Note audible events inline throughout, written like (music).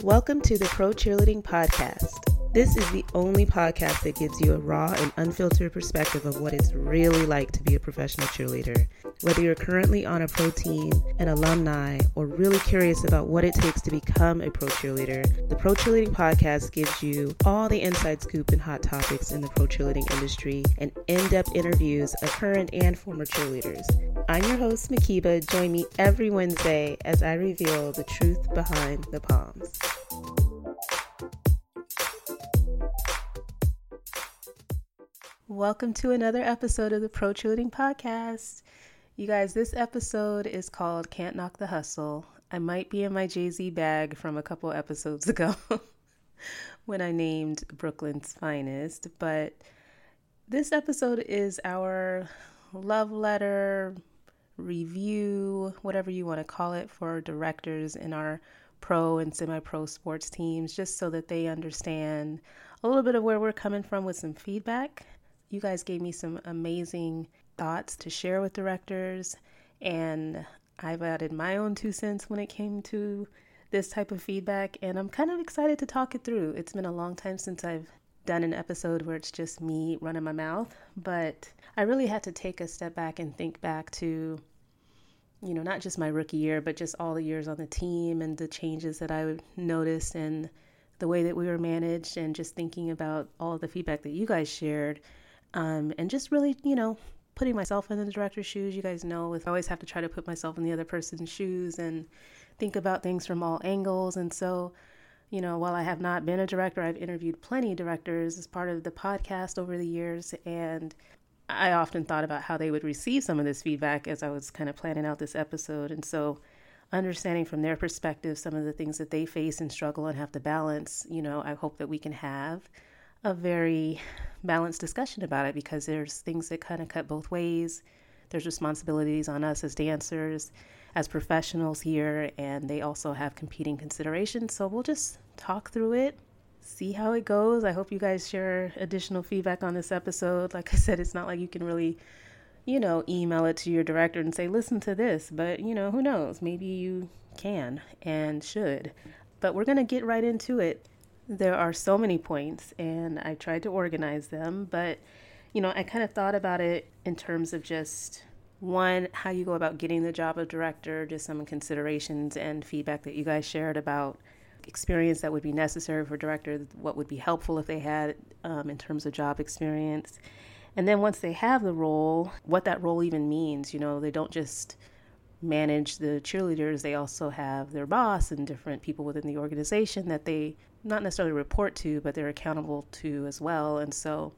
Welcome to the Pro Cheerleading Podcast. This is the only podcast that gives you a raw and unfiltered perspective of what it's really like to be a professional cheerleader. Whether you're currently on a pro team, an alumni, or really curious about what it takes to become a pro cheerleader, the Pro Cheerleading Podcast gives you all the inside scoop and hot topics in the pro cheerleading industry and in depth interviews of current and former cheerleaders. I'm your host, Mhkeeba. Join me every Wednesday as I reveal the truth behind the palms. Welcome to another episode of the Pro Cheerleading Podcast. You guys, this episode is called Can't Knock the Hustle. I might be in my Jay Z bag from a couple episodes (laughs) ago when I named Brooklyn's Finest, but this episode is our love letter, review, whatever you want to call it, for directors in our pro and semi pro sports teams, just so that they understand a little bit of where we're coming from with some feedback you guys gave me some amazing thoughts to share with directors, and I've added my own two cents when it came to this type of feedback, and I'm kind of excited to talk it through. It's been a long time since I've done an episode where it's just me running my mouth, but I really had to take a step back and think back to, you know, not just my rookie year, but just all the years on the team and the changes that I noticed and the way that we were managed, and just thinking about all the feedback that you guys shared um, and just really, you know, putting myself in the director's shoes. You guys know, I always have to try to put myself in the other person's shoes and think about things from all angles. And so, you know, while I have not been a director, I've interviewed plenty of directors as part of the podcast over the years. And I often thought about how they would receive some of this feedback as I was kind of planning out this episode. And so, understanding from their perspective some of the things that they face and struggle and have to balance, you know, I hope that we can have a very balanced discussion about it because there's things that kind of cut both ways. There's responsibilities on us as dancers, as professionals here, and they also have competing considerations. So we'll just talk through it, see how it goes. I hope you guys share additional feedback on this episode. Like I said, it's not like you can really, you know, email it to your director and say, listen to this, but you know, who knows? Maybe you can and should. But we're going to get right into it. There are so many points, and I tried to organize them, but you know, I kind of thought about it in terms of just one, how you go about getting the job of director, just some considerations and feedback that you guys shared about experience that would be necessary for director, what would be helpful if they had um, in terms of job experience. And then once they have the role, what that role even means. You know, they don't just manage the cheerleaders, they also have their boss and different people within the organization that they not necessarily report to, but they're accountable to as well. And so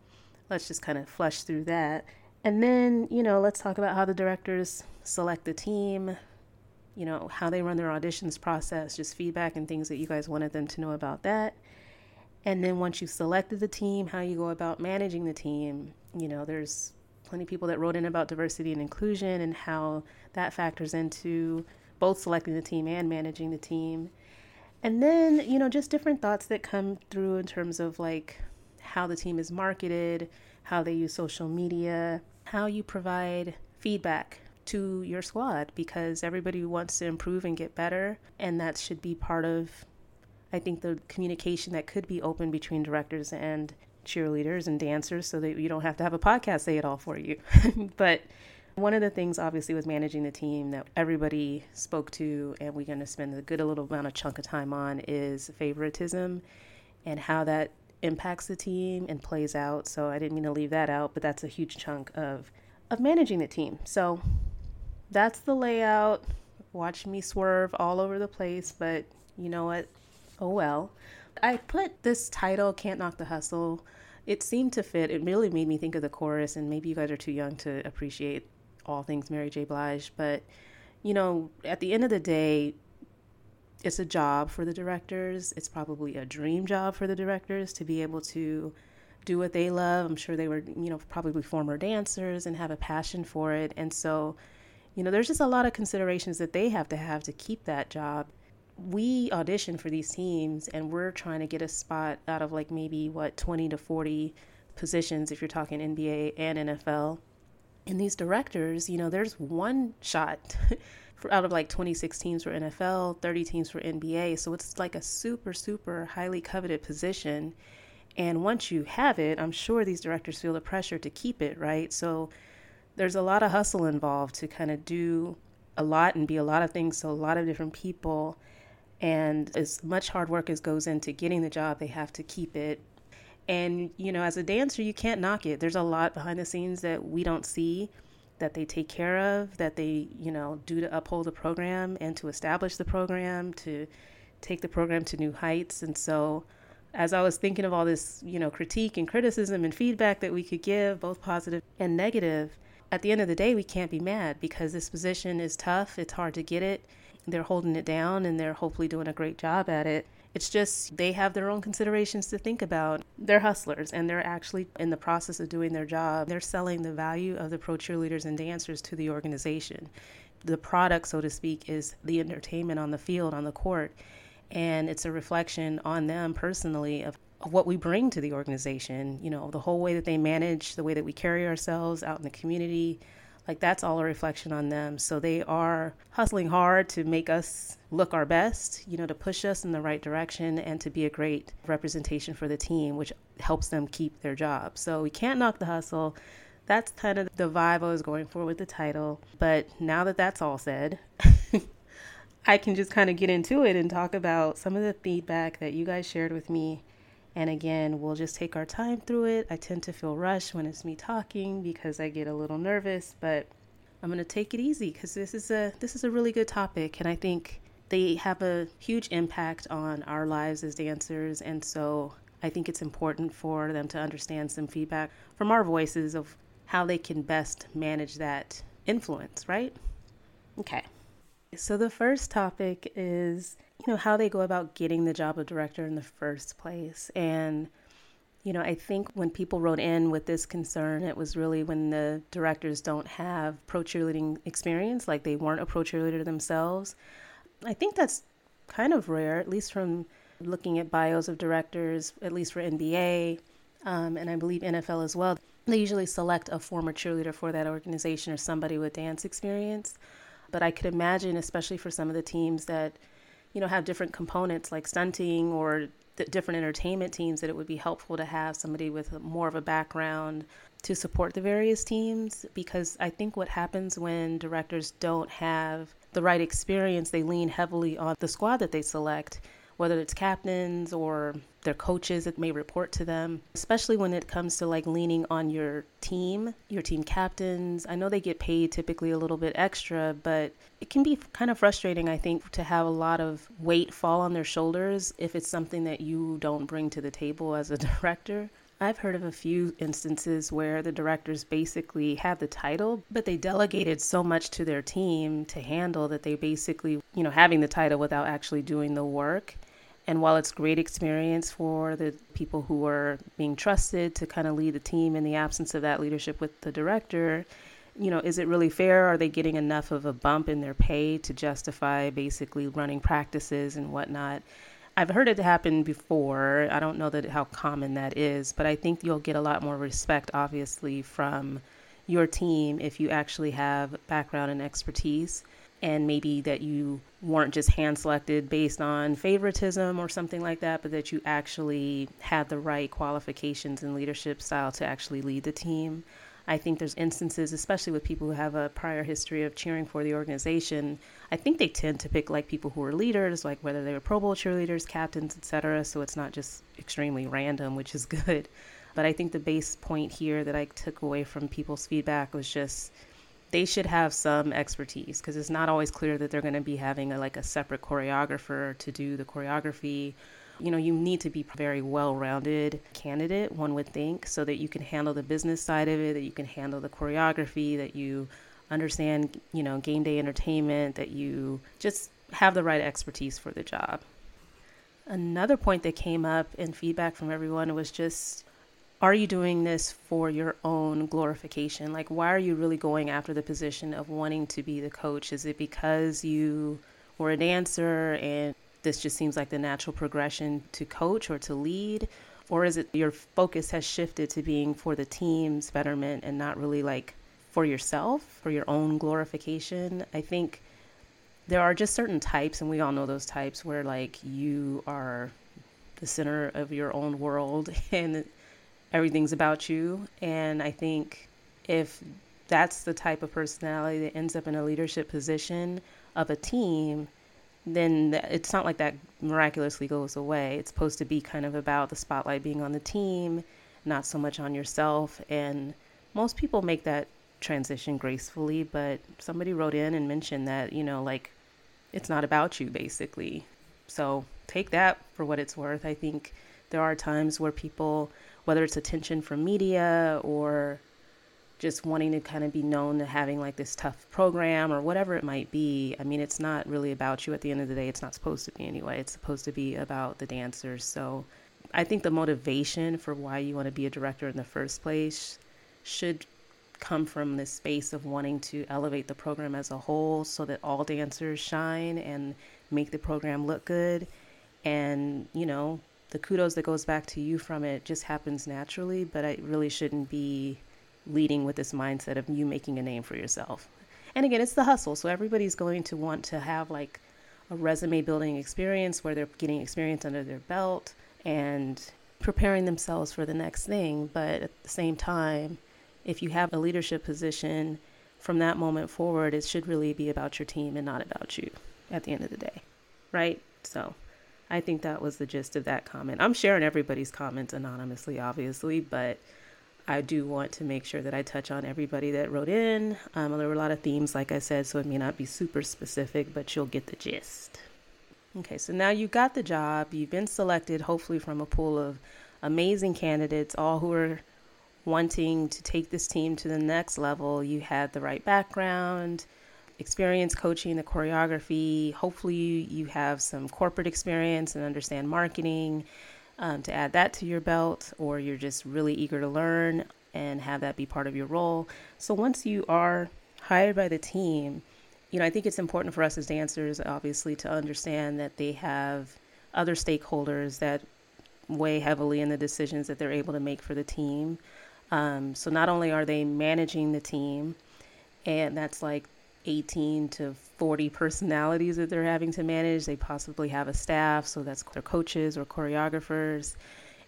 let's just kind of flush through that. And then, you know, let's talk about how the directors select the team, you know, how they run their auditions process, just feedback and things that you guys wanted them to know about that. And then once you've selected the team, how you go about managing the team. You know, there's plenty of people that wrote in about diversity and inclusion and how that factors into both selecting the team and managing the team. And then, you know, just different thoughts that come through in terms of like how the team is marketed, how they use social media, how you provide feedback to your squad because everybody wants to improve and get better. And that should be part of, I think, the communication that could be open between directors and cheerleaders and dancers so that you don't have to have a podcast say it all for you. (laughs) but one of the things, obviously, was managing the team that everybody spoke to, and we're going to spend a good little amount of chunk of time on is favoritism and how that impacts the team and plays out. So I didn't mean to leave that out, but that's a huge chunk of of managing the team. So that's the layout. Watch me swerve all over the place, but you know what? Oh well. I put this title, Can't Knock the Hustle. It seemed to fit. It really made me think of the chorus, and maybe you guys are too young to appreciate all things Mary J. Blige, but you know, at the end of the day, it's a job for the directors. It's probably a dream job for the directors to be able to do what they love. I'm sure they were, you know, probably former dancers and have a passion for it. And so, you know, there's just a lot of considerations that they have to have to keep that job. We audition for these teams and we're trying to get a spot out of like maybe what 20 to 40 positions if you're talking NBA and NFL and these directors, you know, there's one shot (laughs) for, out of like 26 teams for NFL, 30 teams for NBA. So it's like a super, super highly coveted position. And once you have it, I'm sure these directors feel the pressure to keep it, right? So there's a lot of hustle involved to kind of do a lot and be a lot of things to a lot of different people. And as much hard work as goes into getting the job, they have to keep it. And, you know, as a dancer, you can't knock it. There's a lot behind the scenes that we don't see that they take care of, that they, you know, do to uphold the program and to establish the program, to take the program to new heights. And so, as I was thinking of all this, you know, critique and criticism and feedback that we could give, both positive and negative, at the end of the day, we can't be mad because this position is tough. It's hard to get it. They're holding it down and they're hopefully doing a great job at it. It's just they have their own considerations to think about. They're hustlers and they're actually in the process of doing their job. They're selling the value of the pro cheerleaders and dancers to the organization. The product, so to speak, is the entertainment on the field, on the court. And it's a reflection on them personally of what we bring to the organization, you know, the whole way that they manage, the way that we carry ourselves out in the community, like that's all a reflection on them. So they are hustling hard to make us look our best, you know, to push us in the right direction and to be a great representation for the team, which helps them keep their job. So we can't knock the hustle. That's kind of the vibe I was going for with the title. But now that that's all said, (laughs) I can just kind of get into it and talk about some of the feedback that you guys shared with me and again, we'll just take our time through it. I tend to feel rushed when it's me talking because I get a little nervous, but I'm going to take it easy cuz this is a this is a really good topic and I think they have a huge impact on our lives as dancers and so I think it's important for them to understand some feedback from our voices of how they can best manage that influence, right? Okay. So the first topic is you know, how they go about getting the job of director in the first place. And, you know, I think when people wrote in with this concern, it was really when the directors don't have pro cheerleading experience, like they weren't a pro cheerleader themselves. I think that's kind of rare, at least from looking at bios of directors, at least for NBA, um, and I believe NFL as well. They usually select a former cheerleader for that organization or somebody with dance experience. But I could imagine, especially for some of the teams that you know, have different components like stunting or th- different entertainment teams, that it would be helpful to have somebody with more of a background to support the various teams. Because I think what happens when directors don't have the right experience, they lean heavily on the squad that they select whether it's captains or their coaches that may report to them, especially when it comes to like leaning on your team, your team captains. I know they get paid typically a little bit extra, but it can be kind of frustrating, I think, to have a lot of weight fall on their shoulders if it's something that you don't bring to the table as a (laughs) director. I've heard of a few instances where the directors basically had the title, but they delegated so much to their team to handle that they basically, you know, having the title without actually doing the work. And while it's great experience for the people who are being trusted to kind of lead the team in the absence of that leadership with the director, you know, is it really fair? Are they getting enough of a bump in their pay to justify basically running practices and whatnot? I've heard it happen before. I don't know that how common that is, but I think you'll get a lot more respect, obviously, from your team if you actually have background and expertise and maybe that you weren't just hand selected based on favoritism or something like that, but that you actually had the right qualifications and leadership style to actually lead the team. I think there's instances, especially with people who have a prior history of cheering for the organization. I think they tend to pick like people who are leaders, like whether they were Pro Bowl cheerleaders, captains, etc. So it's not just extremely random, which is (laughs) good. But I think the base point here that I took away from people's feedback was just they should have some expertise because it's not always clear that they're going to be having a, like a separate choreographer to do the choreography. You know, you need to be very well-rounded candidate, one would think, so that you can handle the business side of it, that you can handle the choreography, that you understand, you know, game day entertainment, that you just have the right expertise for the job. Another point that came up in feedback from everyone was just are you doing this for your own glorification? Like, why are you really going after the position of wanting to be the coach? Is it because you were a dancer and this just seems like the natural progression to coach or to lead? Or is it your focus has shifted to being for the team's betterment and not really like for yourself, for your own glorification? I think there are just certain types, and we all know those types where like you are the center of your own world (laughs) and everything's about you. And I think if that's the type of personality that ends up in a leadership position of a team, then it's not like that miraculously goes away. It's supposed to be kind of about the spotlight being on the team, not so much on yourself. And most people make that transition gracefully, but somebody wrote in and mentioned that, you know, like it's not about you basically. So take that for what it's worth. I think there are times where people, whether it's attention from media or just wanting to kind of be known to having like this tough program or whatever it might be. I mean, it's not really about you at the end of the day. It's not supposed to be anyway. It's supposed to be about the dancers. So I think the motivation for why you want to be a director in the first place should come from this space of wanting to elevate the program as a whole so that all dancers shine and make the program look good. And, you know, the kudos that goes back to you from it just happens naturally, but i really shouldn't be leading with this mindset of you making a name for yourself. And again, it's the hustle. So everybody's going to want to have like a resume building experience where they're getting experience under their belt and preparing themselves for the next thing. But at the same time, if you have a leadership position from that moment forward, it should really be about your team and not about you at the end of the day. Right? So I think that was the gist of that comment. I'm sharing everybody's comments anonymously, obviously, but I do want to make sure that I touch on everybody that wrote in. Um, there were a lot of themes, like I said, so it may not be super specific, but you'll get the gist. Okay, so now you got the job. You've been selected, hopefully, from a pool of amazing candidates, all who are wanting to take this team to the next level. You had the right background, experience coaching the choreography. Hopefully, you have some corporate experience and understand marketing um, to add that to your belt, or you're just really eager to learn and have that be part of your role. So once you are hired by the team, you know, I think it's important for us as dancers, obviously, to understand that they have other stakeholders that weigh heavily in the decisions that they're able to make for the team. Um, so not only are they managing the team, and that's like 18 to 40 personalities that they're having to manage. They possibly have a staff, so that's their coaches or choreographers.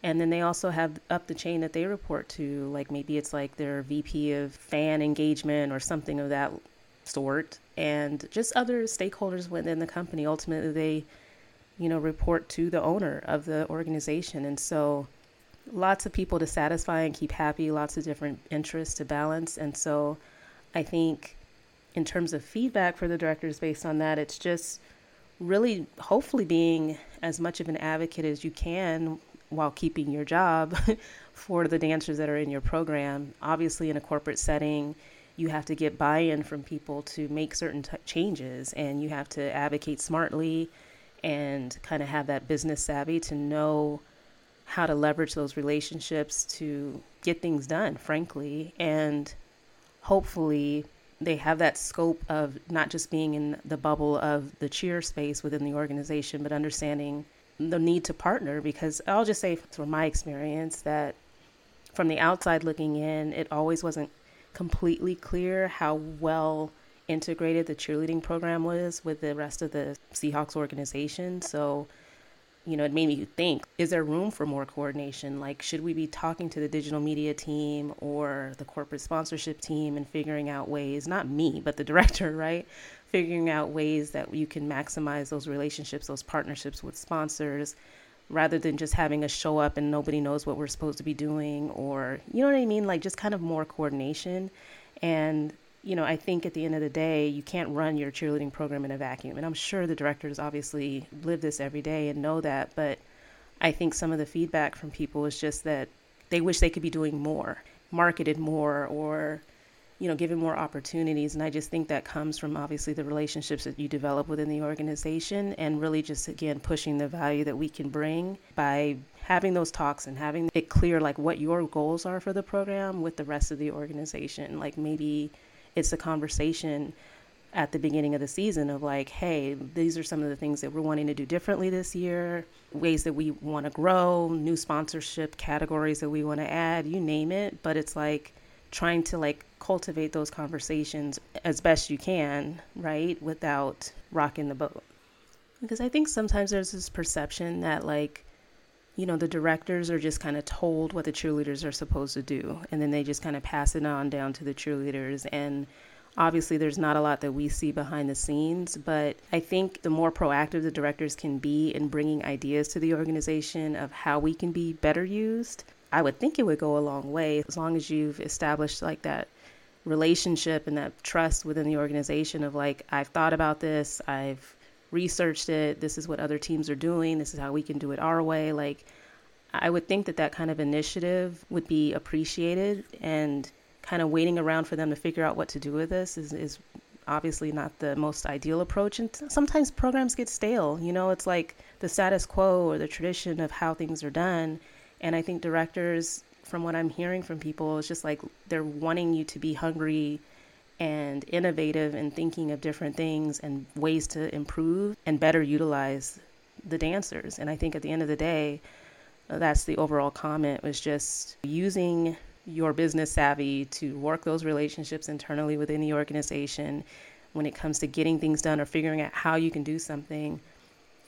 And then they also have up the chain that they report to, like maybe it's like their VP of fan engagement or something of that sort, and just other stakeholders within the company. Ultimately, they, you know, report to the owner of the organization. And so lots of people to satisfy and keep happy, lots of different interests to balance. And so I think in terms of feedback for the directors based on that, it's just really hopefully being as much of an advocate as you can while keeping your job (laughs) for the dancers that are in your program. Obviously, in a corporate setting, you have to get buy in from people to make certain t- changes, and you have to advocate smartly and kind of have that business savvy to know how to leverage those relationships to get things done, frankly. And hopefully, they have that scope of not just being in the bubble of the cheer space within the organization, but understanding the need to partner. Because I'll just say, from my experience, that from the outside looking in, it always wasn't completely clear how well integrated the cheerleading program was with the rest of the Seahawks organization. So you know, it made me think is there room for more coordination? Like, should we be talking to the digital media team or the corporate sponsorship team and figuring out ways, not me, but the (laughs) director, right? Figuring out ways that you can maximize those relationships, those partnerships with sponsors, rather than just having us show up and nobody knows what we're supposed to be doing, or, you know what I mean? Like, just kind of more coordination. And you know, I think at the end of the day, you can't run your cheerleading program in a vacuum. And I'm sure the directors obviously live this every day and know that. But I think some of the feedback from people is just that they wish they could be doing more, marketed more, or, you know, given more opportunities. And I just think that comes from obviously the relationships that you develop within the organization and really just, again, pushing the value that we can bring by having those talks and having it clear, like, what your goals are for the program with the rest of the organization. Like, maybe it's a conversation at the beginning of the season of like, hey, these are some of the things that we're wanting to do differently this year, ways that we want to grow, new sponsorship categories that we want to add, you name it. But it's like trying to like cultivate those conversations as best you can, right? Without rocking the boat. Because I think sometimes there's this perception that, like, you know, the directors are just kind of told what the cheerleaders are supposed to do, and then they just kind of pass it on down to the cheerleaders. And obviously, there's not a lot that we see behind the scenes, but I think the more proactive the directors can be in bringing ideas to the organization of how we can be better used, I would think it would go a long way as long as you've established like that relationship and that trust within the organization of like, I've thought about this, I've researched it, this is what other teams are doing, this is how we can do it our way. Like, I would think that that kind of initiative would be appreciated and kind of waiting around for them to figure out what to do with this is, is obviously not the most ideal approach. And sometimes programs get stale. You know, it's like the status quo or the tradition of how things are done. And I think directors from what I'm hearing from people, it's just like they're wanting you to be hungry and innovative and thinking of different things and ways to improve and better utilize the dancers. And I think at the end of the day, that's the overall comment was just using your business savvy to work those relationships internally within the organization when it comes to getting things done or figuring out how you can do something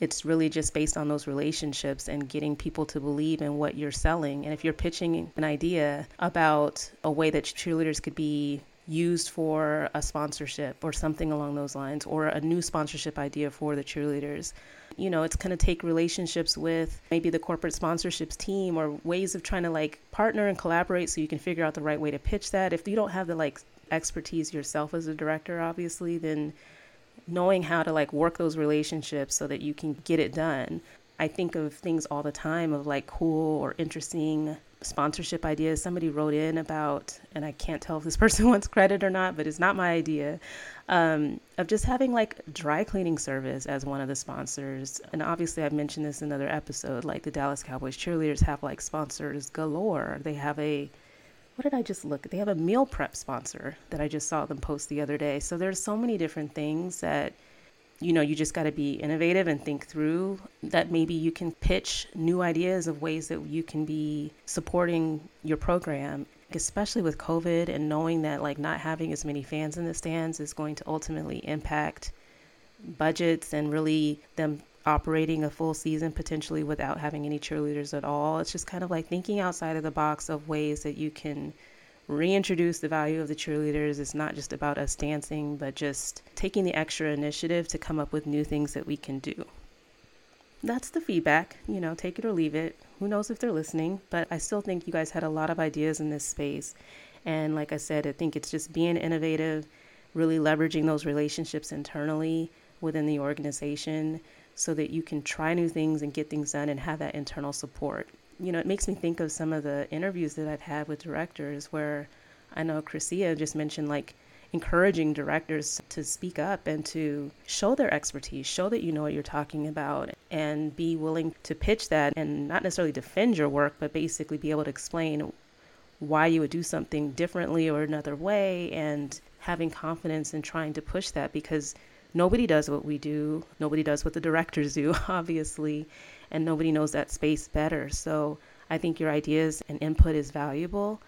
it's really just based on those relationships and getting people to believe in what you're selling. And if you're pitching an idea about a way that cheerleaders could be used for a sponsorship or something along those lines, or a new sponsorship idea for the cheerleaders. You know, it's going to take relationships with maybe the corporate sponsorships team or ways of trying to like partner and collaborate so you can figure out the right way to pitch that. If you don't have the like expertise yourself as a director, obviously, then knowing how to like work those relationships so that you can get it done. I think of things all the time of like cool or interesting sponsorship ideas. Somebody wrote in about, and I can't tell if this (laughs) person wants credit or not, but it's not my idea, um, of just having like dry cleaning service as one of the sponsors. And obviously, I've mentioned this in another episode. Like the Dallas Cowboys cheerleaders have like sponsors galore. They have a what did I just look? They have a meal prep sponsor that I just saw them post the other day. So there's so many different things that you know, you just got to be innovative and think through that maybe you can pitch new ideas of ways that you can be supporting your program, especially with COVID and knowing that like not having as many fans in the stands is going to ultimately impact budgets and really them operating a full season potentially without having any cheerleaders at all. It's just kind of like thinking outside of the box of ways that you can reintroduce the value of the cheerleaders. It's not just about us dancing, but just taking the extra initiative to come up with new things that we can do. That's the feedback, you know, take it or leave it. Who knows if they're listening, but I still think you guys had a lot of ideas in this space. And like I said, I think it's just being innovative, really leveraging those relationships internally within the organization so that you can try new things and get things done and have that internal support. You know, it makes me think of some of the interviews that I've had with directors where I know Chrisia just mentioned like encouraging directors to speak up and to show their expertise, show that you know what you're talking about, and be willing to pitch that and not necessarily defend your work, but basically be able to explain why you would do something differently or another way and having confidence in trying to push that because nobody does what we do. Nobody does what the directors do, (laughs) obviously, and nobody knows that space better. So I think your ideas and input is valuable.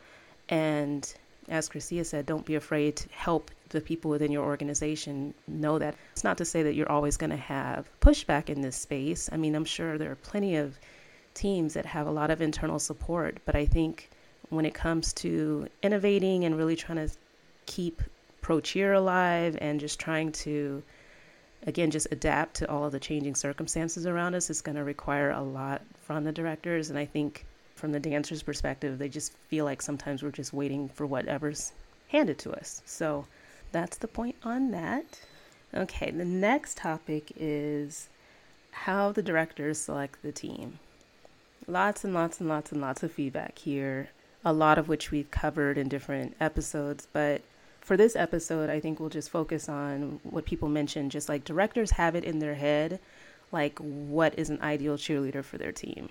And as Chrisia said, don't be afraid to help the people within your organization know that. It's not to say that you're always going to have pushback in this space. I mean, I'm sure there are plenty of teams that have a lot of internal support, but I think when it comes to innovating and really trying to keep pro cheer alive and just trying to again just adapt to all of the changing circumstances around us. Is going to require a lot from the directors and i think from the dancers perspective they just feel like sometimes we're just waiting for whatever's handed to us. So that's the point on that. Okay the next topic is how the directors select the team. Lots and lots and lots and lots of feedback here a lot of which we've covered in different episodes but for this episode, I think we'll just focus on what people mentioned, just like directors have it in their head, like what is an ideal cheerleader for their team.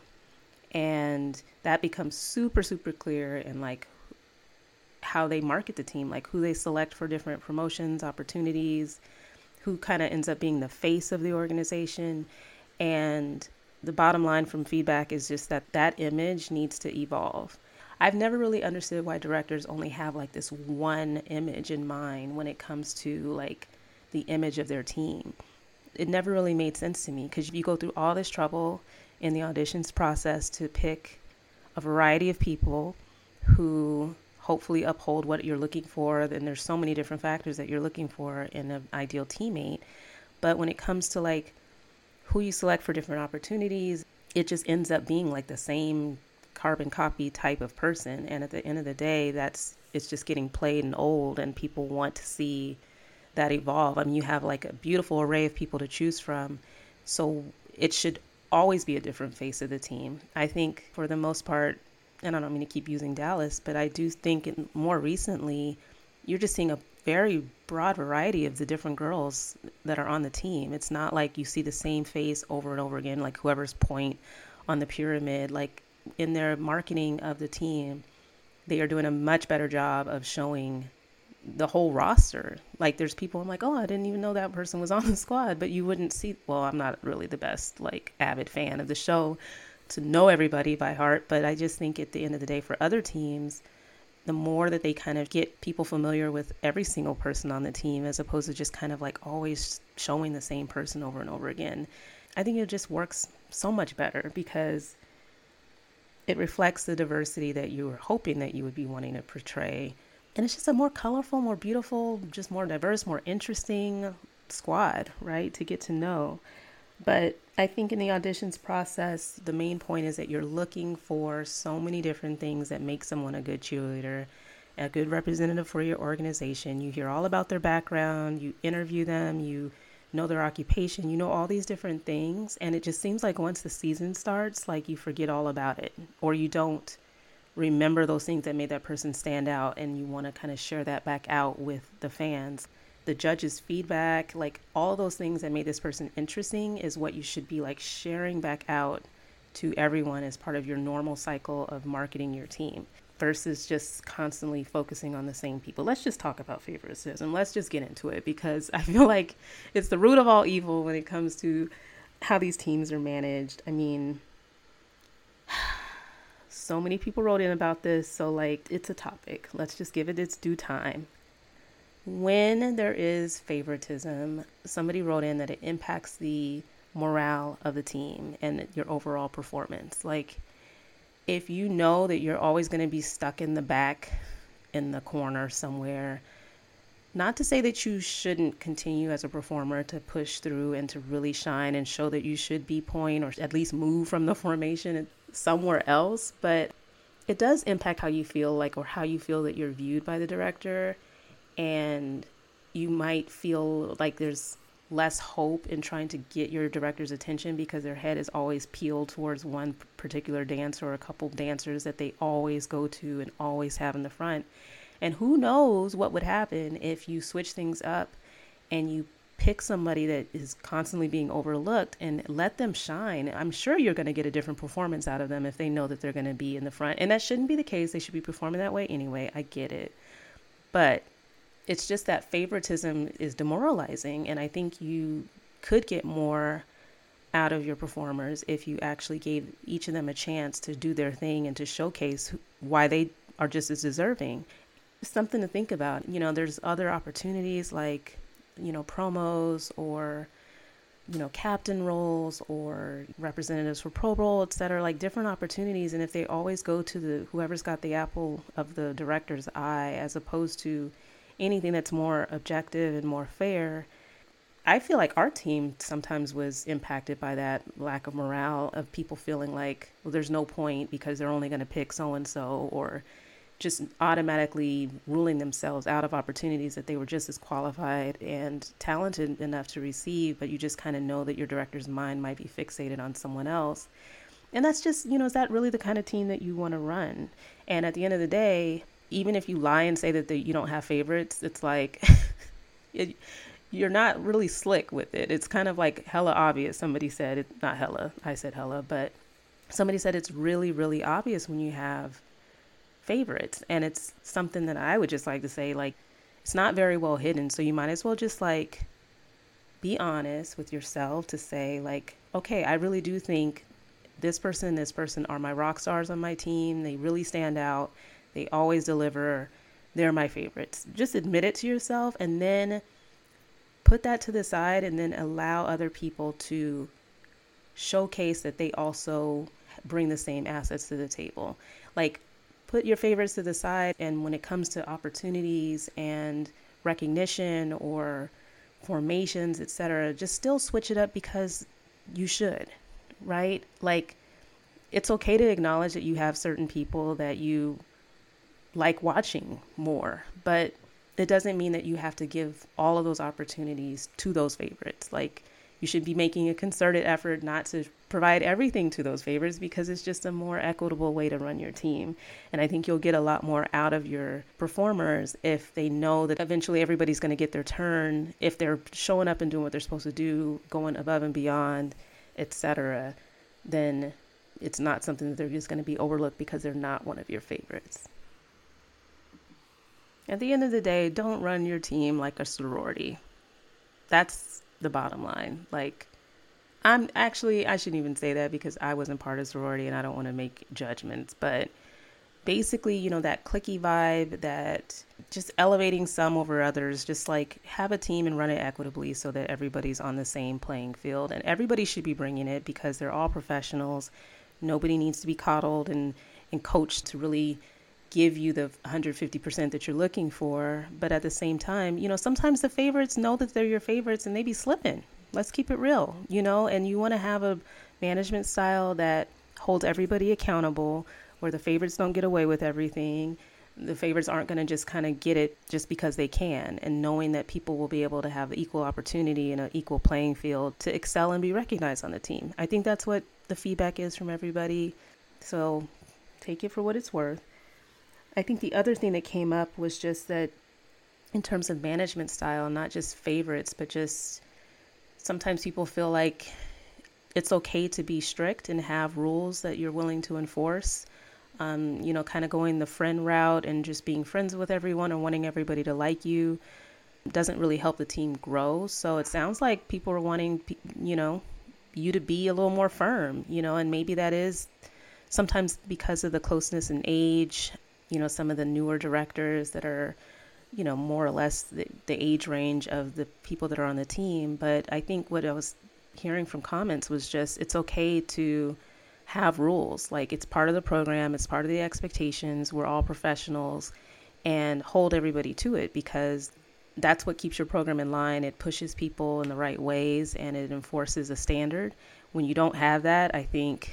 And that becomes super, super clear in like how they market the team, like who they select for different promotions, opportunities, who kind of ends up being the face of the organization. And the bottom line from feedback is just that that image needs to evolve. I've never really understood why directors only have like this one image in mind when it comes to like the image of their team. It never really made sense to me because you go through all this trouble in the auditions process to pick a variety of people who hopefully uphold what you're looking for. Then there's so many different factors that you're looking for in an ideal teammate. But when it comes to like who you select for different opportunities, it just ends up being like the same carbon copy type of person. And at the end of the day, that's it's just getting played and old, and people want to see that evolve. I mean, you have like a beautiful array of people to choose from, so it should always be a different face of the team. I think for the most part, and I don't mean to keep using Dallas, but I do think more recently, you're just seeing a very broad variety of the different girls that are on the team. It's not like you see the same face over and over again, like whoever's point on the pyramid. Like in their marketing of the team, they are doing a much better job of showing the whole roster. Like there's people I'm like, oh, I didn't even know that person was on the squad, but you wouldn't see. Well, I'm not really the best like avid fan of the show to know everybody by heart, but I just think at the end of the day, for other teams, the more that they kind of get people familiar with every single person on the team, as opposed to just kind of like always showing the same person over and over again, I think it just works so much better because it reflects the diversity that you were hoping that you would be wanting to portray and it's just a more colorful, more beautiful, just more diverse, more interesting squad, right? To get to know. But I think in the auditions process, the main point is that you're looking for so many different things that make someone a good cheerleader, a good representative for your organization. You hear all about their background, you interview them, you know their occupation, you know all these different things. And it just seems like once the season starts, like you forget all about it or you don't remember those things that made that person stand out and you want to kind of share that back out with the fans. The judges' feedback, like all those things that made this person interesting, is what you should be like sharing back out to everyone as part of your normal cycle of marketing your team versus just constantly focusing on the same people. Let's just talk about favoritism. Let's just get into it because I (laughs) feel like it's the root of all evil when it comes to how these teams are managed. I mean, (sighs) so many people wrote in about this, so like it's a topic. Let's just give it its due time. When there is favoritism, somebody wrote in that it impacts the morale of the team and your overall performance. Like if you know that you're always going to be stuck in the back in the corner somewhere, not to say that you shouldn't continue as a performer to push through and to really shine and show that you should be point or at least move from the (laughs) formation somewhere else, but it does impact how you feel like or how you feel that you're viewed by the director. And you might feel like there's less hope in trying to get your director's attention because their head is always peeled towards one particular dancer or a couple dancers that they always go to and always have in the front. And who knows what would happen if you switch things up and you pick somebody that is constantly being overlooked and let them shine. I'm sure you're going to get a different performance out of them if they know that they're going to be in the front. And that shouldn't be the case. They should be performing that way anyway. I get it. But it's just that favoritism is demoralizing. And I think you could get more out of your performers if you actually gave each of them a chance to do their thing and to showcase why they are just as deserving. Something to think about. You know, there's other opportunities like you know, promos or you know, captain roles or representatives for Pro Bowl, et cetera, like different opportunities. And if they always go to the whoever's got the apple of the director's eye, as opposed to anything that's more objective and more fair, I feel like our team sometimes was impacted by that lack of morale of people feeling like, well, there's no point because they're only going to pick so and so, or just automatically ruling themselves out of opportunities that they were just as qualified and talented enough to receive, but you just kind of know that your director's mind might be fixated on someone else. And that's just, you know, is that really the kind of team that you want to run? And at the end of the day, even if you lie and say that the, you don't have favorites, it's like (laughs) it, you're not really slick with it. It's kind of like hella obvious. Somebody said it, not hella, I said hella, but somebody said it's really, really obvious when you have favorites. And it's something that I would just like to say, like, it's not very well hidden. So you might as well just like be honest with yourself to say, like, okay, I really do think this person, this person are my rock stars on my team. They really stand out. They always deliver. They're my favorites. Just admit it to yourself and then put that to the side and then allow other people to showcase that they also bring the same assets to the table. Like, put your favorites to the side, and when it comes to opportunities and recognition or formations, etc., just still switch it up because you should, right? Like, it's okay to acknowledge that you have certain people that you like watching more, but it doesn't mean that you have to give all of those opportunities to those favorites. Like, you should be making a concerted effort not to provide everything to those favorites because it's just a more equitable way to run your team. And I think you'll get a lot more out of your performers if they know that eventually everybody's going to get their turn, if they're showing up and doing what they're supposed to do, going above and beyond, etc. Then it's not something that they're just going to be overlooked because they're not one of your favorites. At the end of the day, don't run your team like a sorority. That's the bottom line. Like, I'm actually, I shouldn't even say that because I wasn't part of sorority and I don't want to make judgments, but basically, you know, that clicky vibe, that just elevating some over others, just like have a team and run it equitably so that everybody's on the same playing field. And everybody should be bringing it because they're all professionals. Nobody needs to be coddled and, and coached to really give you the 150% that you're looking for. But at the same time, you know, sometimes the favorites know that they're your favorites and they be slipping. Let's keep it real, you know, and you want to have a management style that holds everybody accountable, where the favorites don't get away with everything. The favorites aren't going to just kind of get it just because they can, and knowing that people will be able to have equal opportunity and an equal playing field to excel and be recognized on the team. I think that's what the feedback is from everybody. So take it for what it's worth. I think the other thing that came up was just that in terms of management style, not just favorites, but just sometimes people feel like it's okay to be strict and have rules that you're willing to enforce. Um, you know, kind of going the friend route and just being friends with everyone and wanting everybody to like you doesn't really help the team grow. So it sounds like people are wanting, you know, you to be a little more firm, you know, and maybe that is sometimes because of the closeness in age you know, some of the newer directors that are, you know, more or less the, the age range of the people that are on the team. But I think what I was hearing from comments was just it's okay to have rules. Like it's part of the program, it's part of the expectations. We're all professionals and hold everybody to it because that's what keeps your program in line. It pushes people in the right ways and it enforces a standard. When you don't have that, I think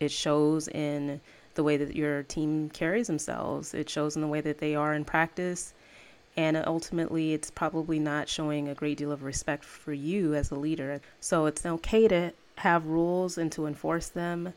it shows in the way that your team carries themselves. It shows in the way that they are in practice. And ultimately, it's probably not showing a great deal of respect for you as a leader. So it's okay to have rules and to enforce them.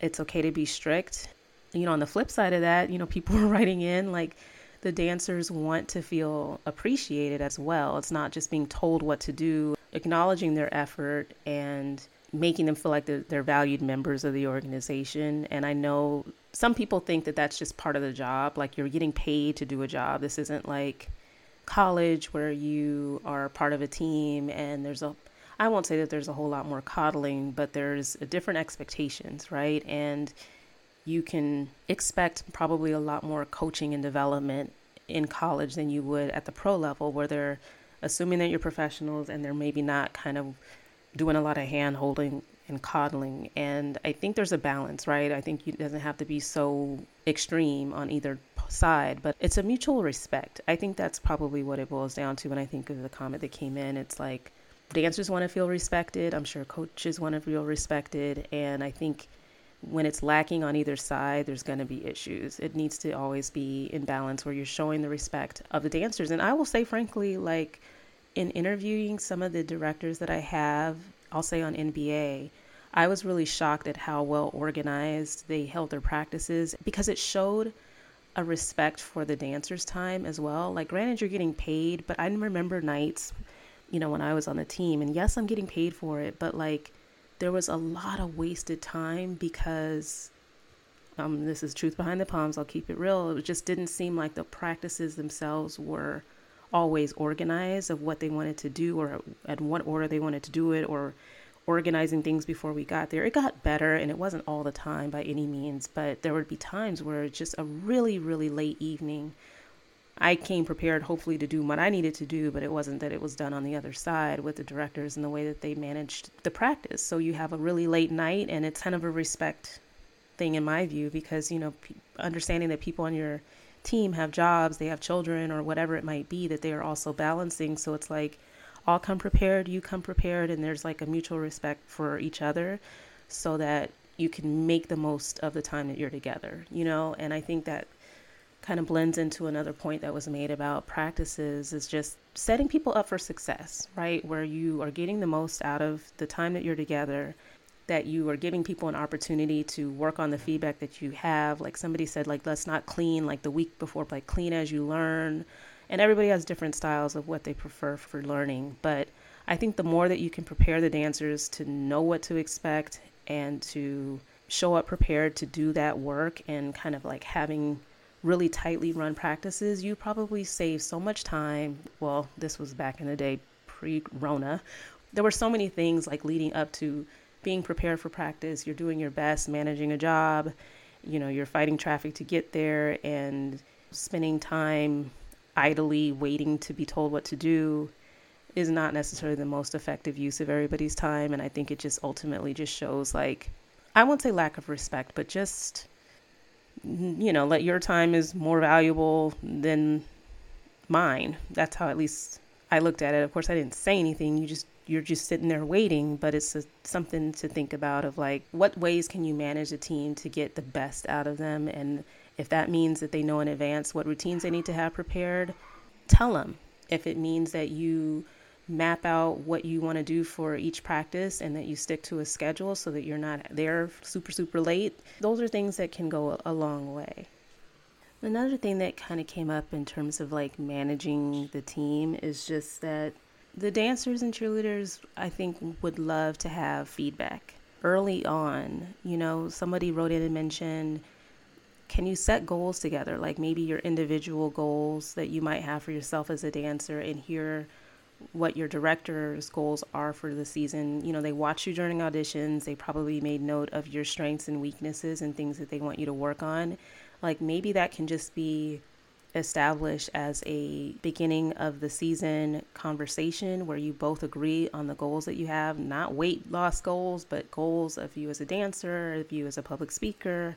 It's okay to be strict. You know, on the flip side of that, you know, (laughs) people are writing in like the dancers want to feel appreciated as well. It's not just being told what to do, acknowledging their effort and making them feel like they're, they're valued members of the organization. And I know some people think that that's just part of the job, like you're getting paid to do a job. This isn't like college where you are part of a team and there's a I won't say that there's a whole lot more coddling, but there's different expectations, right? And you can expect probably a lot more coaching and development in college than you would at the pro level where they're assuming that you're professionals and they're maybe not kind of doing a lot of hand holding and coddling. And I think there's a balance, right? I think it doesn't have to be so extreme on either side, but it's a mutual respect. I think that's probably what it boils down to when I think of the comment that came in. It's like dancers want to feel respected. I'm sure coaches want to feel respected. And I think when it's lacking on either side, there's going to be issues. It needs to always be in balance where you're showing the respect of the dancers. And I will say, frankly, like, in interviewing some of the directors that I have, I'll say on NBA, I was really shocked at how well organized they held their practices because it showed a respect for the dancers' time as well. Like, granted, you're getting paid, but I remember nights, you know, when I was on the team, and yes, I'm getting paid for it, but like, there was a lot of wasted time because um, this is truth behind the palms. I'll keep it real. It just didn't seem like the practices themselves were always organized of what they wanted to do or at what order they wanted to do it or organizing things before we got there. It got better and it wasn't all the time by any means, but there would be times where just a really, really late evening. I came prepared, hopefully, to do what I needed to do, but it wasn't that it was done on the other side with the directors and the way that they managed the practice. So you have a really late night, and it's kind of a respect thing in my view because, you know, understanding that people on your team have jobs, they have children, or whatever it might be that they are also balancing. So it's like, all come prepared, you come prepared, and there's like a mutual respect for each other so that you can make the most of the time that you're together, you know? And I think that kind of blends into another point that was made about practices is just setting people up for success, right? Where you are getting the most out of the time that you're together, that you are giving people an opportunity to work on the feedback that you have. Like somebody said, like, let's not clean like the week before, like clean as you learn and everybody has different styles of what they prefer for learning. But I think the more that you can prepare the dancers to know what to expect and to show up prepared to do that work and kind of like having really tightly run practices, you probably save so much time. Well, this was back in the day pre Rona. There were so many things like leading up to being prepared for practice. You're doing your best, managing a job, you know, you're fighting traffic to get there and spending time idly waiting to be told what to do is not necessarily the most effective use of everybody's time. And i think it just ultimately just shows like i won't say lack of respect but just you know let your time is more valuable than mine. That's how at least i looked at it. Of course i didn't say anything. You just you're just sitting there waiting but it's a, something to think about of like what ways can you manage a team to get the best out of them and if that means that they know in advance what routines they need to have prepared, tell them. If it means that you map out what you want to do for each practice and that you stick to a schedule so that you're not there super, super late, those are things that can go a long way. Another thing that kind of came up in terms of like managing the team is just that the dancers and cheerleaders, I think, would love to have feedback early on. You know, somebody wrote in and mentioned can you set goals together? Like maybe your individual goals that you might have for yourself as a dancer and hear what your director's goals are for the season. You know they watch you during auditions. They probably made note of your strengths and weaknesses and things that they want you to work on. Like maybe that can just be established as a beginning of the season conversation where you both agree on the goals that you have not weight loss goals but goals of you as a dancer of you as a public speaker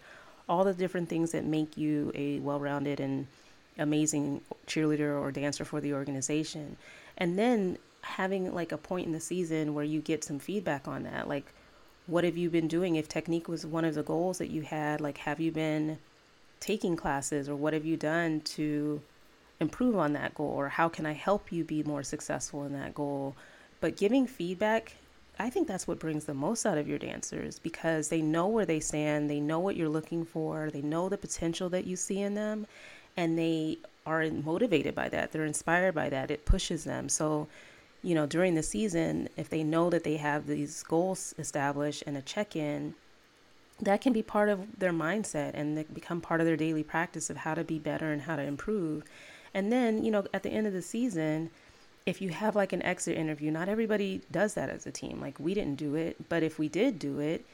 all the different things that make you a well rounded and amazing cheerleader or dancer for the organization. And then having like a point in the season where you get some feedback on that. Like, what have you been doing? If technique was one of the goals that you had, like, have you been taking classes or what have you done to improve on that goal? Or how can I help you be more successful in that goal? But giving feedback I think that's what brings the most out of your dancers because they know where they stand, they know what you're looking for, they know the potential that you see in them, and they are motivated by that. They're inspired by that. It pushes them. So, you know, during the season, if they know that they have these goals established and a check in, that can be part of their mindset and become part of their daily practice of how to be better and how to improve. And then, you know, at the end of the season, if you have like an exit interview, not everybody does that as a team. Like we didn't do it, but if we did do it,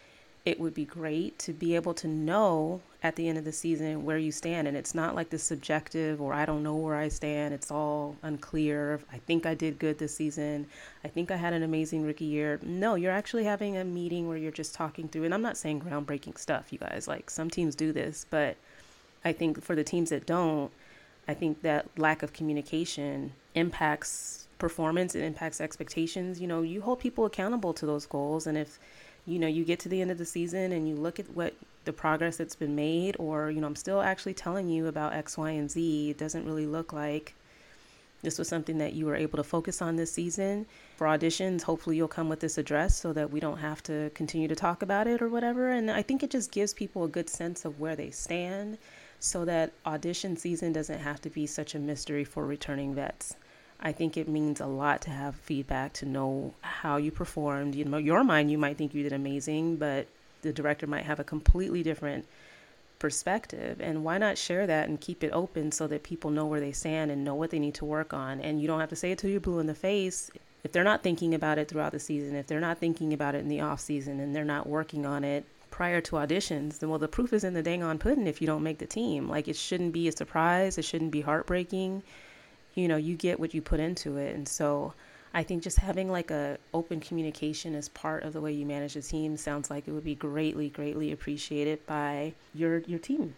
it would be great to be able to know at the end of the season where you stand. And it's not like the subjective or I don't know where I stand. It's all unclear. I think I did good this season. I think I had an amazing rookie year. No, you're actually having a meeting where you're just talking through. And I'm not saying groundbreaking stuff, you guys. Like some teams do this, but I think for the teams that don't, I think that lack of communication impacts performance, it impacts expectations. You know, you hold people accountable to those goals. And if, you know, you get to the end of the season and you look at what the progress that's been made, or, you know, I'm still actually telling you about X, Y, and Z, it doesn't really look like this was something that you were able to focus on this season. For auditions, hopefully you'll come with this address so that we don't have to continue to talk about it or whatever. And I think it just gives people a good sense of where they stand so that audition season doesn't have to be such a mystery for returning vets. I think it means a lot to have feedback to know how you performed. You know, your mind, you might think you did amazing, but the director might have a completely different perspective. And why not share that and keep it open so that people know where they stand and know what they need to work on? And you don't have to say it till you're blue in the face. if they're not thinking about it throughout the season, if they're not thinking about it in the off season and they're not working on it prior to auditions, then well, the proof is in the dang on pudding if you don't make the team. Like it shouldn't be a surprise. It shouldn't be heartbreaking. You know, you get what you put into it. And so I think just having like a open communication as part of the way you manage a team sounds like it would be greatly, greatly appreciated by your your team.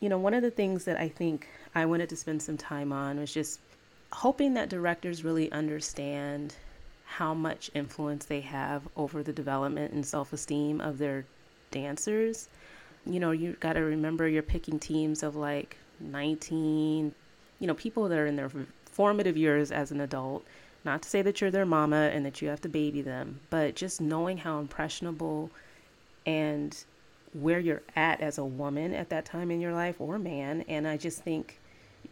You know, one of the things that I think I wanted to spend some time on was just hoping that directors really understand how much influence they have over the development and self esteem of their dancers. You know, you got to remember you're picking teams of like 19, you know, people that are in their formative years as an adult. Not to say that you're their mama and that you have to baby them, but just knowing how impressionable and where you're at as a woman at that time in your life or man. And I just think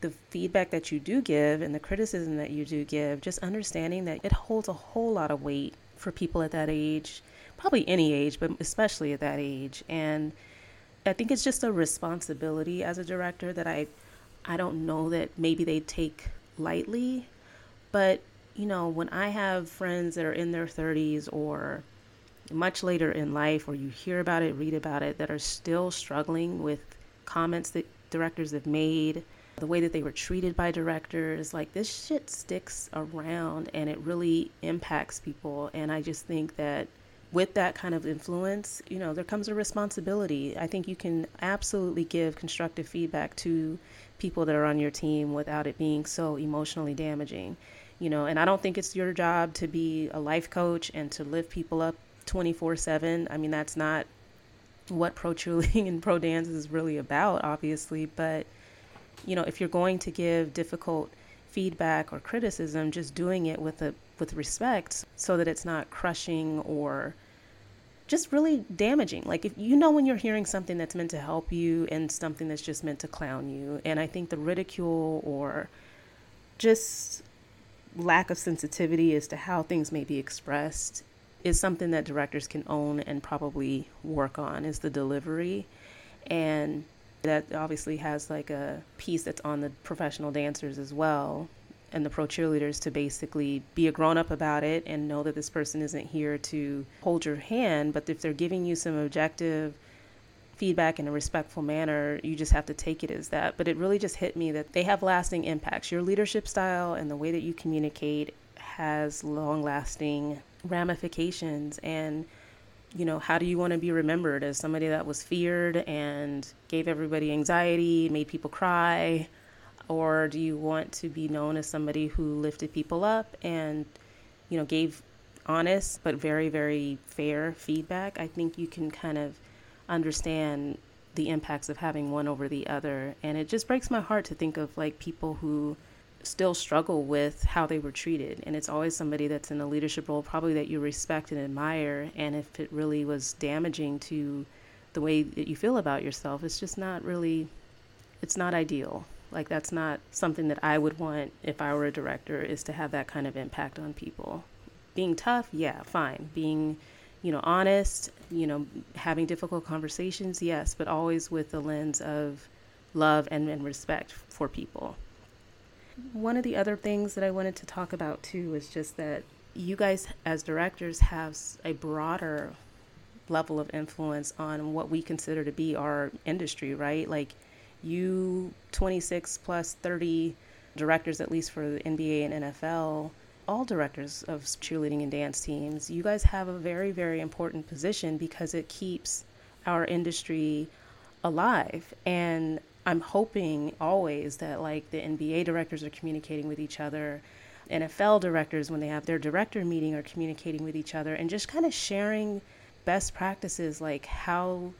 the feedback that you do give and the criticism that you do give, just understanding that it holds a whole lot of weight for people at that age, probably any age, but especially at that age. And I think it's just a responsibility as a director that I I don't know that maybe they take lightly, but you know, when I have friends that are in their 30s or much later in life or you hear about it, read about it that are still struggling with comments that directors have made the way that they were treated by directors. Like this shit sticks around and it really impacts people. And I just think that with that kind of influence, you know, there comes a responsibility. I think you can absolutely give constructive feedback to people that are on your team without it being so emotionally damaging. You know, and I don't think it's your job to be a life coach and to lift people up 24 7. I mean, that's not what pro cheerleading and pro dance is really about, obviously, but you know, if you're going to give difficult feedback or criticism, just doing it with a with respect so that it's not crushing or just really damaging. Like if you know when you're hearing something that's meant to help you and something that's just meant to clown you. And I think the ridicule or just lack of sensitivity as to how things may be expressed is something that directors can own and probably work on is the delivery and that obviously has like a piece that's on the professional dancers as well and the pro cheerleaders to basically be a grown up about it and know that this person isn't here to hold your hand, but if they're giving you some objective feedback in a respectful manner, you just have to take it as that. But it really just hit me that they have lasting impacts. Your leadership style and the way that you communicate has long lasting ramifications and you know, how do you want to be remembered as somebody that was feared and gave everybody anxiety, made people cry? Or do you want to be known as somebody who lifted people up and, you know, gave honest but very, very fair feedback? I think you can kind of understand the impacts of having one over the other. And it just breaks my heart to think of like people who still struggle with how they were treated. And it's always somebody that's in a leadership role, probably that you respect and admire. And if it really was damaging to the way that you feel about yourself, it's just not really, it's not ideal. Like, that's not something that I would want if I were a director, is to have that kind of impact on people. Being tough, yeah, fine. Being, you know, honest, you know, having difficult conversations, yes, but always with the lens of love and, and respect for people. One of the other things that I wanted to talk about too is just that you guys, as directors, have a broader level of influence on what we consider to be our industry, right? Like you, 26 plus 30 directors, at least for the NBA and NFL, all directors of cheerleading and dance teams, you guys have a very, very important position because it keeps our industry alive. And I'm hoping always that like the NBA directors are communicating with each other. NFL directors, when they have their director meeting, are communicating with each other and just kind of sharing best practices, like how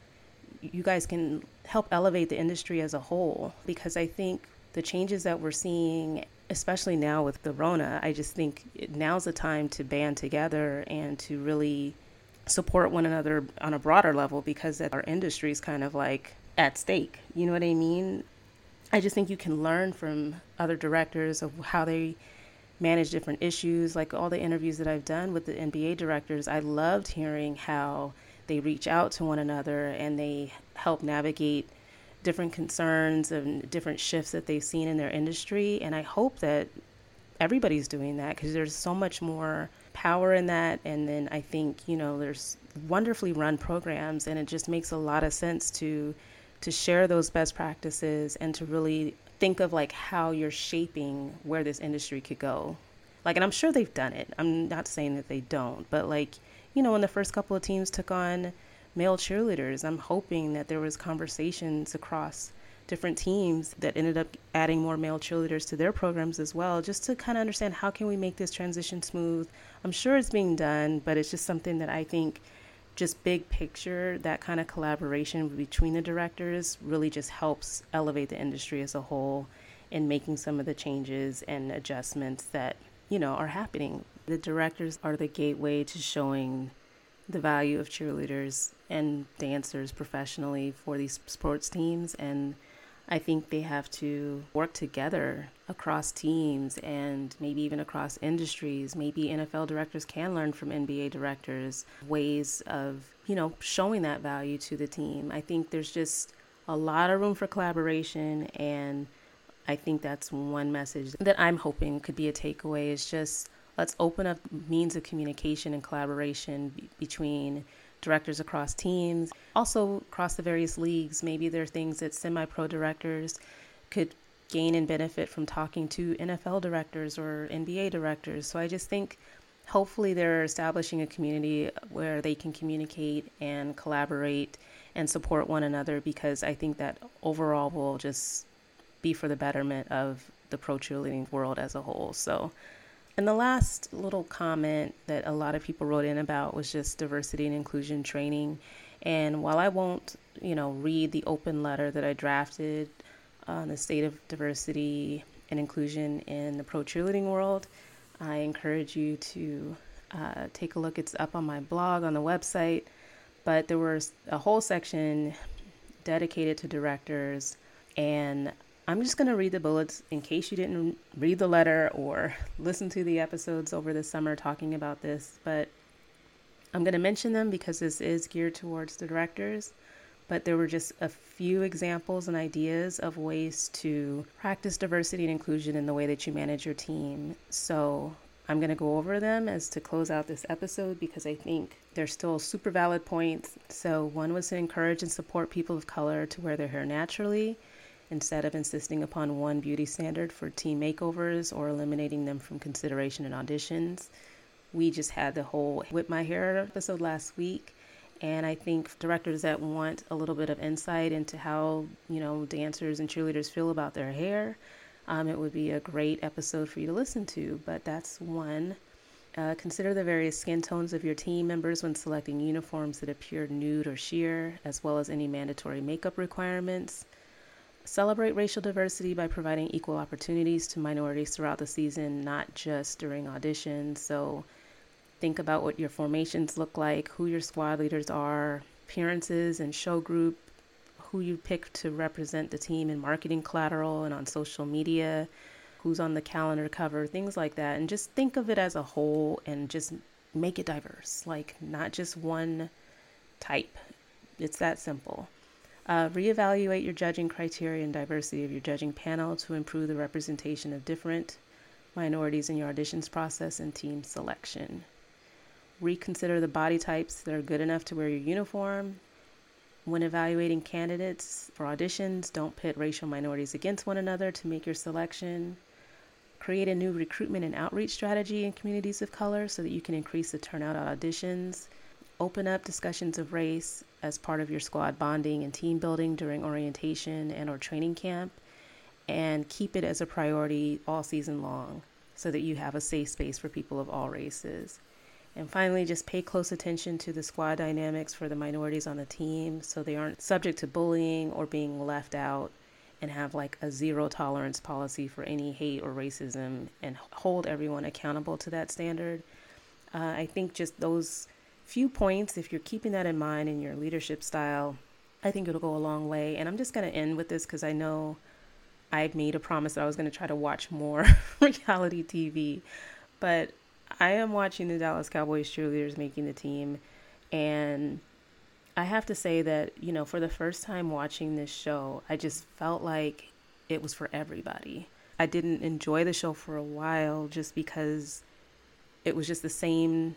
you guys can help elevate the industry as a whole. Because I think the changes that we're seeing, especially now with the Rona, I just think now's the time to band together and to really support one another on a broader level because our industry is kind of like at stake. You know what I mean? I just think you can learn from other directors of how they manage different issues. Like all the interviews that I've done with the NBA directors, I loved hearing how they reach out to one another and they help navigate different concerns and different shifts that they've seen in their industry. And I hope that everybody's doing that because there's so much more power in that. And then I think, you know, there's wonderfully run programs and it just makes a lot of sense to to share those best practices and to really think of like how you're shaping where this industry could go. Like and I'm sure they've done it. I'm not saying that they don't, but like, you know, when the first couple of teams took on male cheerleaders, I'm hoping that there was conversations across different teams that ended up adding more male cheerleaders to their programs as well just to kind of understand how can we make this transition smooth. I'm sure it's being done but it's just something that i think just big picture that kind of collaboration between the directors really just helps elevate the industry as a whole in making some of the changes and adjustments that you know are happening the directors are the gateway to showing the value of cheerleaders and dancers professionally for these sports teams and I think they have to work together across teams and maybe even across industries. Maybe NFL directors can learn from NBA directors ways of, you know, showing that value to the team. I think there's just a lot of room for collaboration and I think that's one message that I'm hoping could be a takeaway is just let's open up means of communication and collaboration between directors across teams, also across the various leagues. Maybe there are things that semi pro directors could gain and benefit from talking to NFL directors or NBA directors. So I just think hopefully they're establishing a community where they can communicate and collaborate and support one another because I think that overall will just be for the betterment of the pro cheerleading world as a whole. So and the last little comment that a lot of people wrote in about was just diversity and inclusion training. And while I won't, you know, read the open letter that I drafted on the state of diversity and inclusion in the pro cheerleading world, I encourage you to uh, take a look. It's up on my blog on the website. But there was a whole section dedicated to directors, and I'm just going to read the bullets in case you didn't read the letter or listen to the episodes over the summer talking about this. But I'm going to mention them because this is geared towards the directors. But there were just a few examples and ideas of ways to practice diversity and inclusion in the way that you manage your team. So I'm going to go over them as to close out this episode because I think they're still super valid points. So, one was to encourage and support people of color to wear their hair naturally instead of insisting upon one beauty standard for team makeovers or eliminating them from consideration in auditions. We just had the whole Whip My Hair episode last week. And I think directors that want a little bit of insight into how, you know, dancers and cheerleaders feel about their hair, um, it would be a great episode for you to listen to. But that's one. Uh, consider the various skin tones of your team members when selecting uniforms that appear nude or sheer, as well as any mandatory makeup requirements. Celebrate racial diversity by providing equal opportunities to minorities throughout the season, not just during auditions. So think about what your formations look like, who your squad leaders are, appearances and show group, who you pick to represent the team in marketing collateral and on social media, who's on the calendar cover, things like that. And just think of it as a whole and just make it diverse, like not just one type. It's that simple. Uh, reevaluate your judging criteria and diversity of your judging panel to improve the representation of different minorities in your auditions process and team selection. Reconsider the body types that are good enough to wear your uniform. When evaluating candidates for auditions, don't pit racial minorities against one another to make your selection. Create a new recruitment and outreach strategy in communities of color so that you can increase the turnout at auditions open up discussions of race as part of your squad bonding and team building during orientation and or training camp and keep it as a priority all season long so that you have a safe space for people of all races. And finally, just pay close attention to the squad dynamics for the minorities on the team so they aren't subject to bullying or being left out and have like a zero tolerance policy for any hate or racism and hold everyone accountable to that standard. Uh, I think just those few points, if you're keeping that in mind in your leadership style, I think it'll go a long way. And I'm just going to end with this because I know I made a promise that I was going to try to watch more (laughs) reality TV. But I am watching the Dallas Cowboys cheerleaders making the team. And I have to say that, you know, for the first time watching this show, I just felt like it was for everybody. I didn't enjoy the show for a while just because it was just the same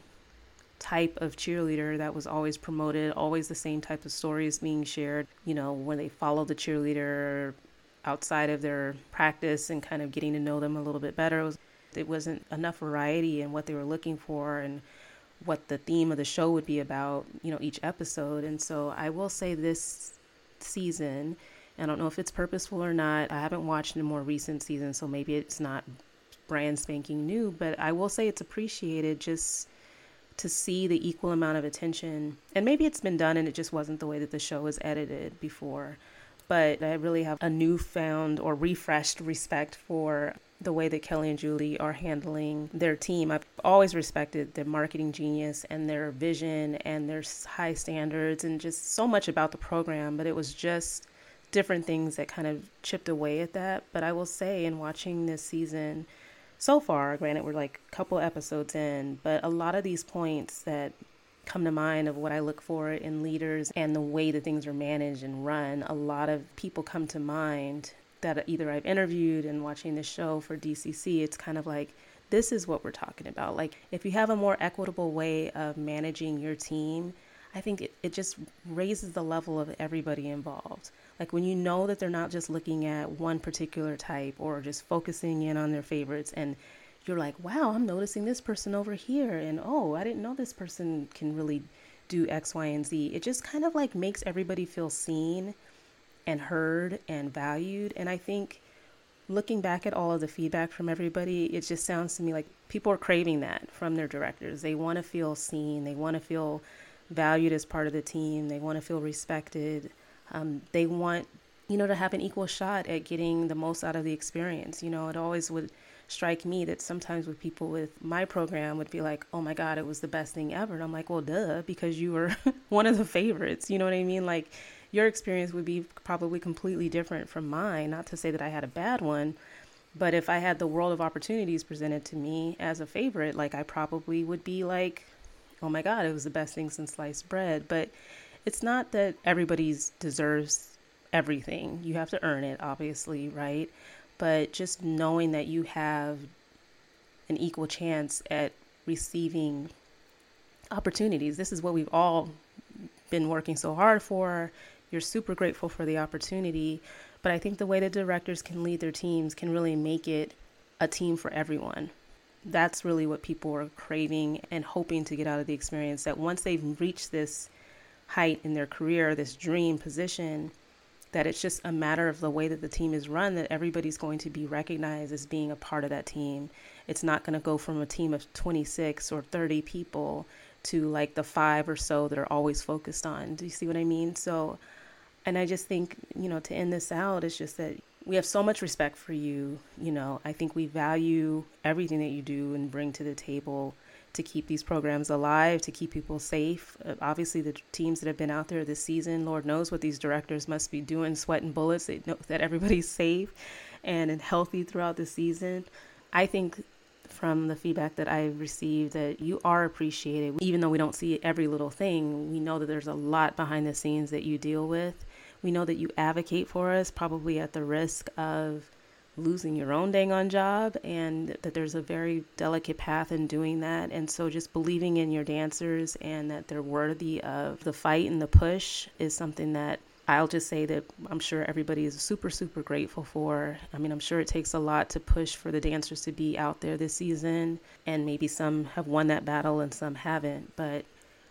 type of cheerleader that was always promoted, always the same type of stories being shared. You know, when they follow the cheerleader outside of their practice and kind of getting to know them a little bit better. It, was, it wasn't enough variety in what they were looking for and what the theme of the show would be about, you know, each episode. And so I will say this season, I don't know if it's purposeful or not. I haven't watched a more recent season, so maybe it's not brand spanking new, but I will say it's appreciated just to see the equal amount of attention. And maybe it's been done and it just wasn't the way that the show was edited before. But I really have a newfound or refreshed respect for the way that Kelli and Judy are handling their team. I've always respected their marketing genius and their vision and their high standards and just so much about the program, but it was just different things that kind of chipped away at that. But I will say, in watching this season so far, granted, we're like a couple episodes in, but a lot of these points that come to mind of what I look for in leaders and the way that things are managed and run, a lot of people come to mind that either I've interviewed and watching the show for DCC, it's kind of like, this is what we're talking about. Like, if you have a more equitable way of managing your team, I think it, it just raises the level of everybody involved. Like, when you know that they're not just looking at one particular type or just focusing in on their favorites, and you're like, wow, I'm noticing this person over here, and oh, I didn't know this person can really do X, Y, and Z. It just kind of like makes everybody feel seen and heard and valued. And I think looking back at all of the feedback from everybody, it just sounds to me like people are craving that from their directors. They want to feel seen, they want to feel valued as part of the team, they want to feel respected. Um, they want, you know, to have an equal shot at getting the most out of the experience. You know, it always would strike me that sometimes with people with my program would be like, oh my God, it was the best thing ever. And I'm like, well, duh, because you were (laughs) one of the favorites. You know what I mean? Like, your experience would be probably completely different from mine. Not to say that I had a bad one, but if I had the world of opportunities presented to me as a favorite, like I probably would be like, oh my God, it was the best thing since sliced bread. But it's not that everybody's deserves everything. You have to earn it, obviously, right? But just knowing that you have an equal chance at receiving opportunities. This is what we've all been working so hard for you're super grateful for the opportunity. But I think the way that directors can lead their teams can really make it a team for everyone. That's really what people are craving and hoping to get out of the experience. That once they've reached this height in their career, this dream position, that it's just a matter of the way that the team is run, that everybody's going to be recognized as being a part of that team. It's not going to go from a team of 26 or 30 people to like the five or so that are always focused on. Do you see what I mean? So and I just think, you know, to end this out, it's just that we have so much respect for you. You know, I think we value everything that you do and bring to the table to keep these programs alive, to keep people safe. Uh, obviously, the teams that have been out there this season, Lord knows what these directors must be doing, sweating bullets. They know (laughs) that everybody's safe and healthy throughout the season. I think from the feedback that I've received that you are appreciated. Even though we don't see every little thing, we know that there's a lot behind the scenes that you deal with. We know that you advocate for us, probably at the risk of losing your own dang on job, and that there's a very delicate path in doing that. And so, just believing in your dancers and that they're worthy of the fight and the push is something that I'll just say that I'm sure everybody is super, super grateful for. I mean, I'm sure it takes a lot to push for the dancers to be out there this season, and maybe some have won that battle and some haven't. But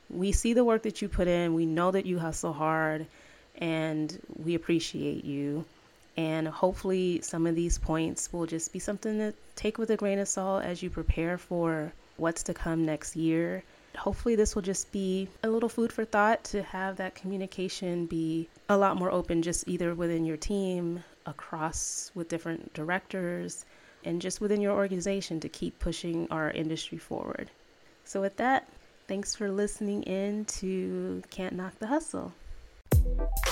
we see the work that you put in, we know that you hustle hard, and we appreciate you. And hopefully, some of these points will just be something to take with a grain of salt as you prepare for what's to come next year. Hopefully, this will just be a little food for thought to have that communication be a lot more open, just either within your team, across with different directors, and just within your organization to keep pushing our industry forward. So, with that, thanks for listening in to Can't Knock the Hustle.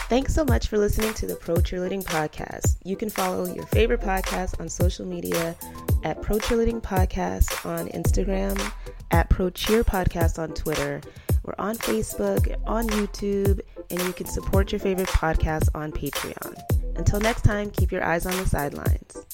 Thanks so much for listening to the Pro Cheerleading Podcast. You can follow your favorite podcast on social media at Pro Cheerleading Podcast on Instagram, at Pro Cheer Podcast on Twitter. We're on Facebook, on YouTube, and you can support your favorite podcast on Patreon. Until next time, keep your eyes on the sidelines.